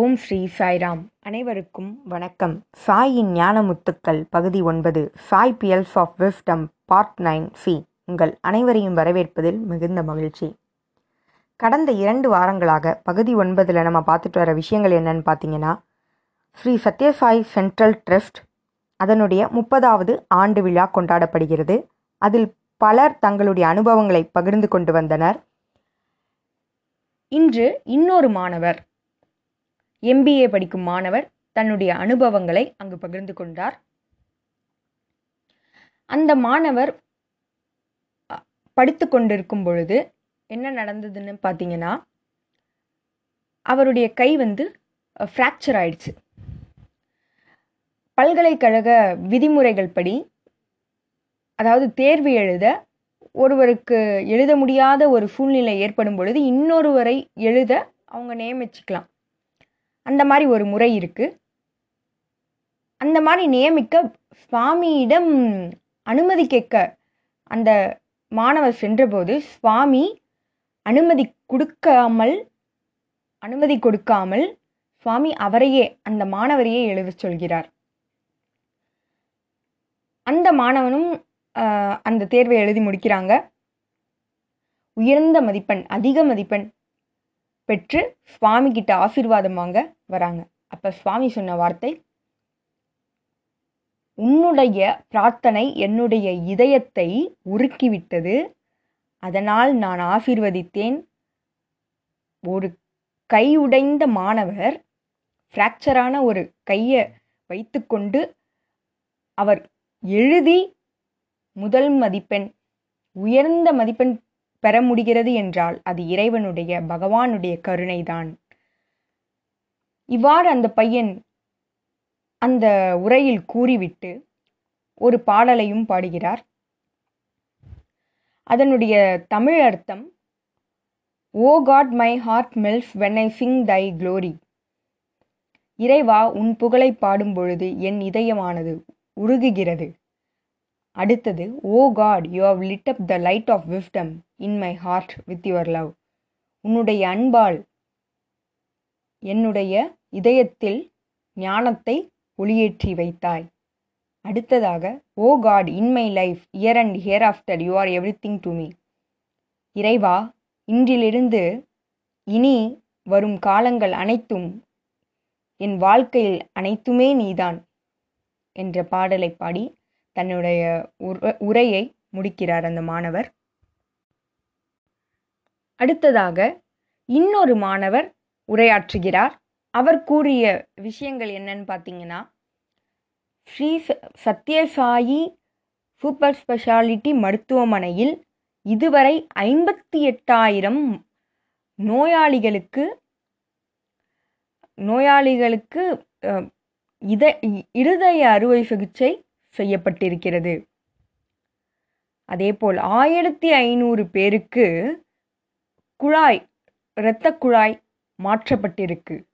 ஓம் ஸ்ரீ சாய்ராம். அனைவருக்கும் வணக்கம். சாயின் ஞானமுத்துக்கள் பகுதி ஒன்பது Sai pearls of wisdom part nine C. உங்கள் அனைவரையும் வரவேற்பதில் மிகுந்த மகிழ்ச்சி. கடந்த இரண்டு வாரங்களாக பகுதி ஒன்பதில் நம்ம பார்த்துட்டு வர விஷயங்கள் என்னன்னு பார்த்தீங்கன்னா ஸ்ரீ சத்யசாய் சென்ட்ரல் ட்ரஸ்ட் அதனுடைய முப்பதாவது ஆண்டு விழா கொண்டாடப்படுகிறது. அதில் பலர் தங்களுடைய அனுபவங்களை பகிர்ந்து கொண்டு வந்தனர். இன்று இன்னொரு மாணவர் எம்பிஏ படிக்கும் மாணவர் தன்னுடைய அனுபவங்களை அங்கு பகிர்ந்து கொண்டார். அந்த மாணவர் படித்து கொண்டிருக்கும் பொழுது என்ன நடந்ததுன்னு பார்த்தீங்கன்னா அவருடைய கை வந்து ஃப்ராக்சர் ஆயிடுச்சு. பல்கலைக்கழக விதிமுறைகள் படி அதாவது தேர்வு எழுத ஒருவருக்கு எழுத முடியாத ஒரு சூழ்நிலை ஏற்படும் பொழுது இன்னொருவரை எழுத அவங்க நியமிச்சுக்கலாம். அந்த மாதிரி ஒரு முறை இருக்குது அந்த மாதிரி நியமிக்க சுவாமியிடம் அனுமதி கேட்க அந்த மாணவர் சென்றபோது சுவாமி அனுமதி கொடுக்காமல் அனுமதி கொடுக்காமல் சுவாமி அவரையே அந்த மாணவரையே எழுத சொல்கிறார். அந்த மாணவனும் அந்த தேர்வை எழுதி முடிக்கிறாங்க. உயர்ந்த மதிப்பெண் அதிக மதிப்பெண் பெற்று சுவாமி கிட்ட ஆசீர்வாதம் வாங்க வராங்க. அப்ப சுவாமி சொன்ன வார்த்தை உன்னுடைய பிரார்த்தனை என்னுடைய இதயத்தை உருக்கிவிட்டது. அதனால் நான் ஆசீர்வதித்தேன். ஒரு கையுடைந்த மாணவர் ஃப்ராக்சரான ஒரு கையை வைத்துக்கொண்டு அவர் எழுதி முதல் மதிப்பெண் உயர்ந்த மதிப்பெண் பெற முடிகிறது என்றால் அது இறைவனுடைய பகவானுடைய கருணைதான். இவ்வாறு அந்த பையன் அந்த உரையில் கூறிவிட்டு ஒரு பாடலையும் பாடுகிறார். அதனுடைய தமிழ் அர்த்தம் ஓ God my heart melts when I sing thy glory. இறைவா உன் புகழை பாடும் பொழுது என் இதயமானது உருகுகிறது. அடுத்தது ஓ God you have lit up the light of wisdom in my heart with your love. உன்னுடைய அன்பால் என்னுடைய இதயத்தில் ஞானத்தை ஒளியேற்றி வைத்தாய். அடுத்ததாக ஓ God in my life here and hereafter you are everything to me. இறைவா இன்றிலிருந்து இனி வரும் காலங்கள் அனைத்தும் என் வாழ்க்கையில் அனைத்துமே நீதான் என்ற பாடலை பாடி தன்னுடைய உர- உரையை முடிக்கிறார் அந்த மாணவர். அடுத்ததாக இன்னொரு மாணவர் உரையாற்றுகிறார். அவர் கூறிய விஷயங்கள் என்னன்னு பார்த்தீங்கன்னா ஸ்ரீ சத்யசாயி சூப்பர் ஸ்பெஷாலிட்டி மருத்துவமனையில் இதுவரை ஐம்பத்தி எட்டாயிரம் நோயாளிகளுக்கு நோயாளிகளுக்கு இத இ- இருதய அறுவை சிகிச்சை செய்யப்பட்டிருக்கிறது. அதேபோல் ஆயிரத்தி ஐநூறு பேருக்கு குழாய் இரத்த குழாய் மாற்றப்பட்டிருக்கு.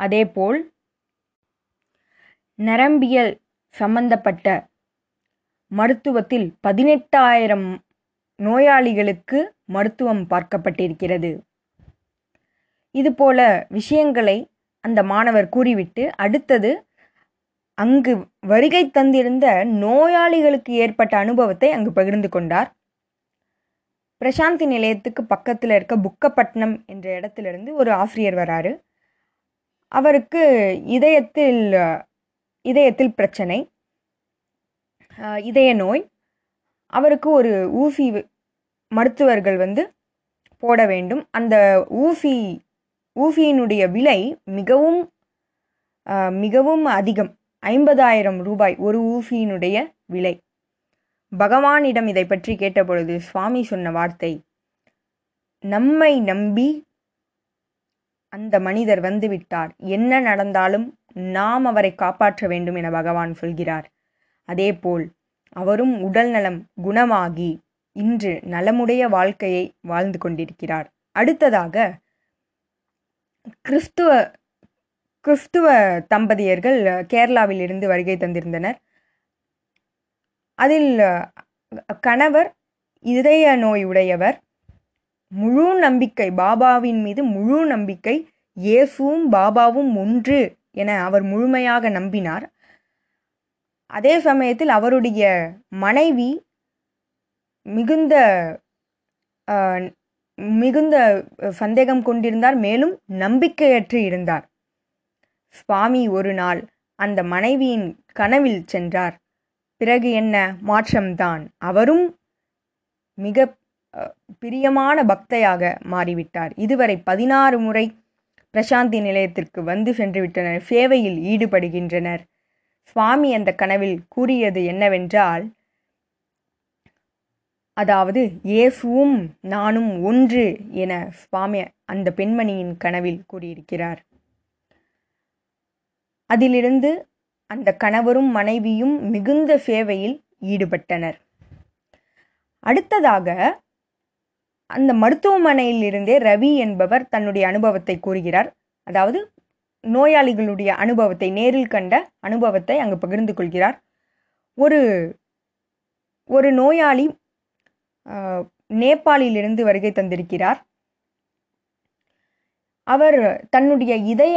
அதேபோல் நரம்பியல் சம்பந்தப்பட்ட மருத்துவத்தில் பதினெட்டாயிரம் நோயாளிகளுக்கு மருத்துவம் பார்க்கப்பட்டிருக்கிறது. இதுபோல விஷயங்களை அந்த மாணவர் கூறிவிட்டு அடுத்தது அங்கு வருகை தந்திருந்த நோயாளிகளுக்கு ஏற்பட்ட அனுபவத்தை அங்கு பகிர்ந்து கொண்டார். பிரசாந்தி நிலையத்துக்கு பக்கத்தில் இருக்க புக்கப்பட்டினம் என்ற இடத்திலிருந்து ஒரு ஆசிரியர் வராரு. அவருக்கு இதயத்தில் இதயத்தில் பிரச்சனை இதய நோய் அவருக்கு ஒரு ஊசி மருத்துவர்கள் வந்து போட வேண்டும். அந்த ஊசி ஊசியினுடைய விலை மிகவும் மிகவும் அதிகம். ஐம்பதாயிரம் ரூபாய் ஒரு ஊசியினுடைய விலை. பகவானிடம் இதை பற்றி கேட்டபொழுது சுவாமி சொன்ன வார்த்தை நம்மை நம்பி அந்த மனிதர் வந்துவிட்டார். என்ன நடந்தாலும் நாம் அவரை காப்பாற்ற வேண்டும் என பகவான் சொல்கிறார். அதேபோல் அவரும் உடல் நலம் குணமாகி இன்று நலமுடைய வாழ்க்கையை வாழ்ந்து கொண்டிருக்கிறார். அடுத்ததாக கிறிஸ்துவ கிறிஸ்துவ தம்பதியர்கள் கேரளாவில் இருந்து வருகை தந்திருந்தனர். அதில் கணவர் இதய நோய் உடையவர் முழு நம்பிக்கை பாபாவின் மீது முழு நம்பிக்கை இயேசுவும் பாபாவும் ஒன்று என அவர் முழுமையாக நம்பினார். அதே சமயத்தில் அவருடைய மனைவி மிகுந்த மிகுந்த சந்தேகம் கொண்டிருந்தார் மேலும் நம்பிக்கையற்று இருந்தார். சுவாமி ஒரு நாள் அந்த மனைவியின் கனவில் சென்றார். பிறகு என்ன மாற்றம்தான்? அவரும் மிக பிரியமான பக்தையாக மாறிவிட்டார். இதுவரை பதினாறு முறை பிரசாந்தி நிலையத்திற்கு வந்து சென்று விட்டனர் சேவையில் ஈடுபடுகின்றனர். சுவாமி அந்த கனவில் கூறியது என்னவென்றால் அதாவது இயேசுவும் நானும் ஒன்று என சுவாமி அந்த பெண்மணியின் கனவில் கூறியிருக்கிறார். அதிலிருந்து அந்த கணவரும் மனைவியும் மிகுந்த சேவையில் ஈடுபட்டனர். அடுத்ததாக அந்த மருத்துவமனையில் இருந்தே ரவி என்பவர் தன்னுடைய அனுபவத்தை கூறுகிறார். அதாவது நோயாளிகளுடைய அனுபவத்தை நேரில் கண்ட அனுபவத்தை அங்கு பகிர்ந்து கொள்கிறார். ஒரு ஒரு நோயாளி நேபாளிலிருந்து வருகை தந்திருக்கிறார். அவர் தன்னுடைய இதய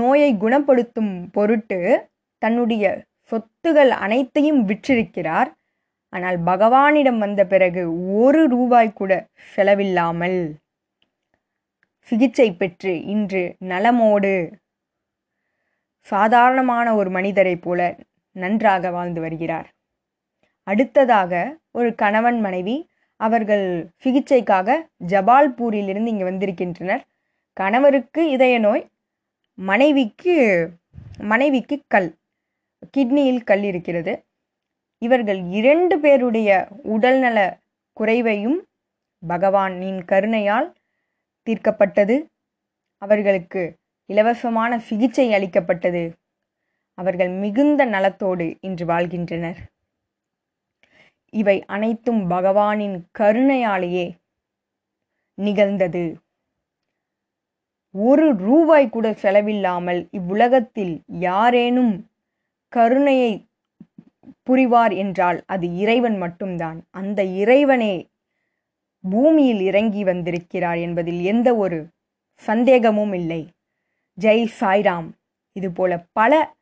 நோயை குணப்படுத்தும் பொருட்டு தன்னுடைய சொத்துகள் அனைத்தையும் விற்றிருக்கிறார். ஆனால் பகவானிடம் வந்த பிறகு ஒரு ரூபாய் கூட செலவில்லாமல் சிகிச்சை பெற்று இன்று நலமோடு சாதாரணமான ஒரு மனிதரைப் போல நன்றாக வாழ்ந்து வருகிறார். அடுத்ததாக ஒரு கணவன் மனைவி அவர்கள் சிகிச்சைக்காக ஜபால்பூரிலிருந்து இங்கே வந்திருக்கின்றனர். கணவருக்கு இதய நோய் மனைவிக்கு மனைவிக்கு கல் கிட்னியில் கல் இருக்கிறது. இவர்கள் இரண்டு பேருடைய உடல்நல குறைவையும் பகவானின் கருணையால் தீர்க்கப்பட்டது. அவர்களுக்கு இலவசமான சிகிச்சை அளிக்கப்பட்டது. அவர்கள் மிகுந்த நலத்தோடு இன்று வாழ்கின்றனர். இவை அனைத்தும் பகவானின் கருணையாலேயே நிகழ்ந்தது. ஒரு ரூபாய் கூட செலவில்லாமல் இவ்வுலகத்தில் யாரேனும் கருணையை புரிவார் என்றால் அது இறைவன் மட்டும்தான். அந்த இறைவனே பூமியில் இறங்கி வந்திருக்கிறார் என்பதில் எந்த ஒரு சந்தேகமும் இல்லை. ஜெய் சாய்ராம். இதுபோல பல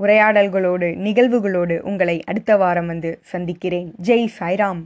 உரையாடல்களோடு நிகழ்வுகளோடு உங்களை அடுத்த வாரம் வந்து சந்திக்கிறேன். ஜெய் சாய்ராம்.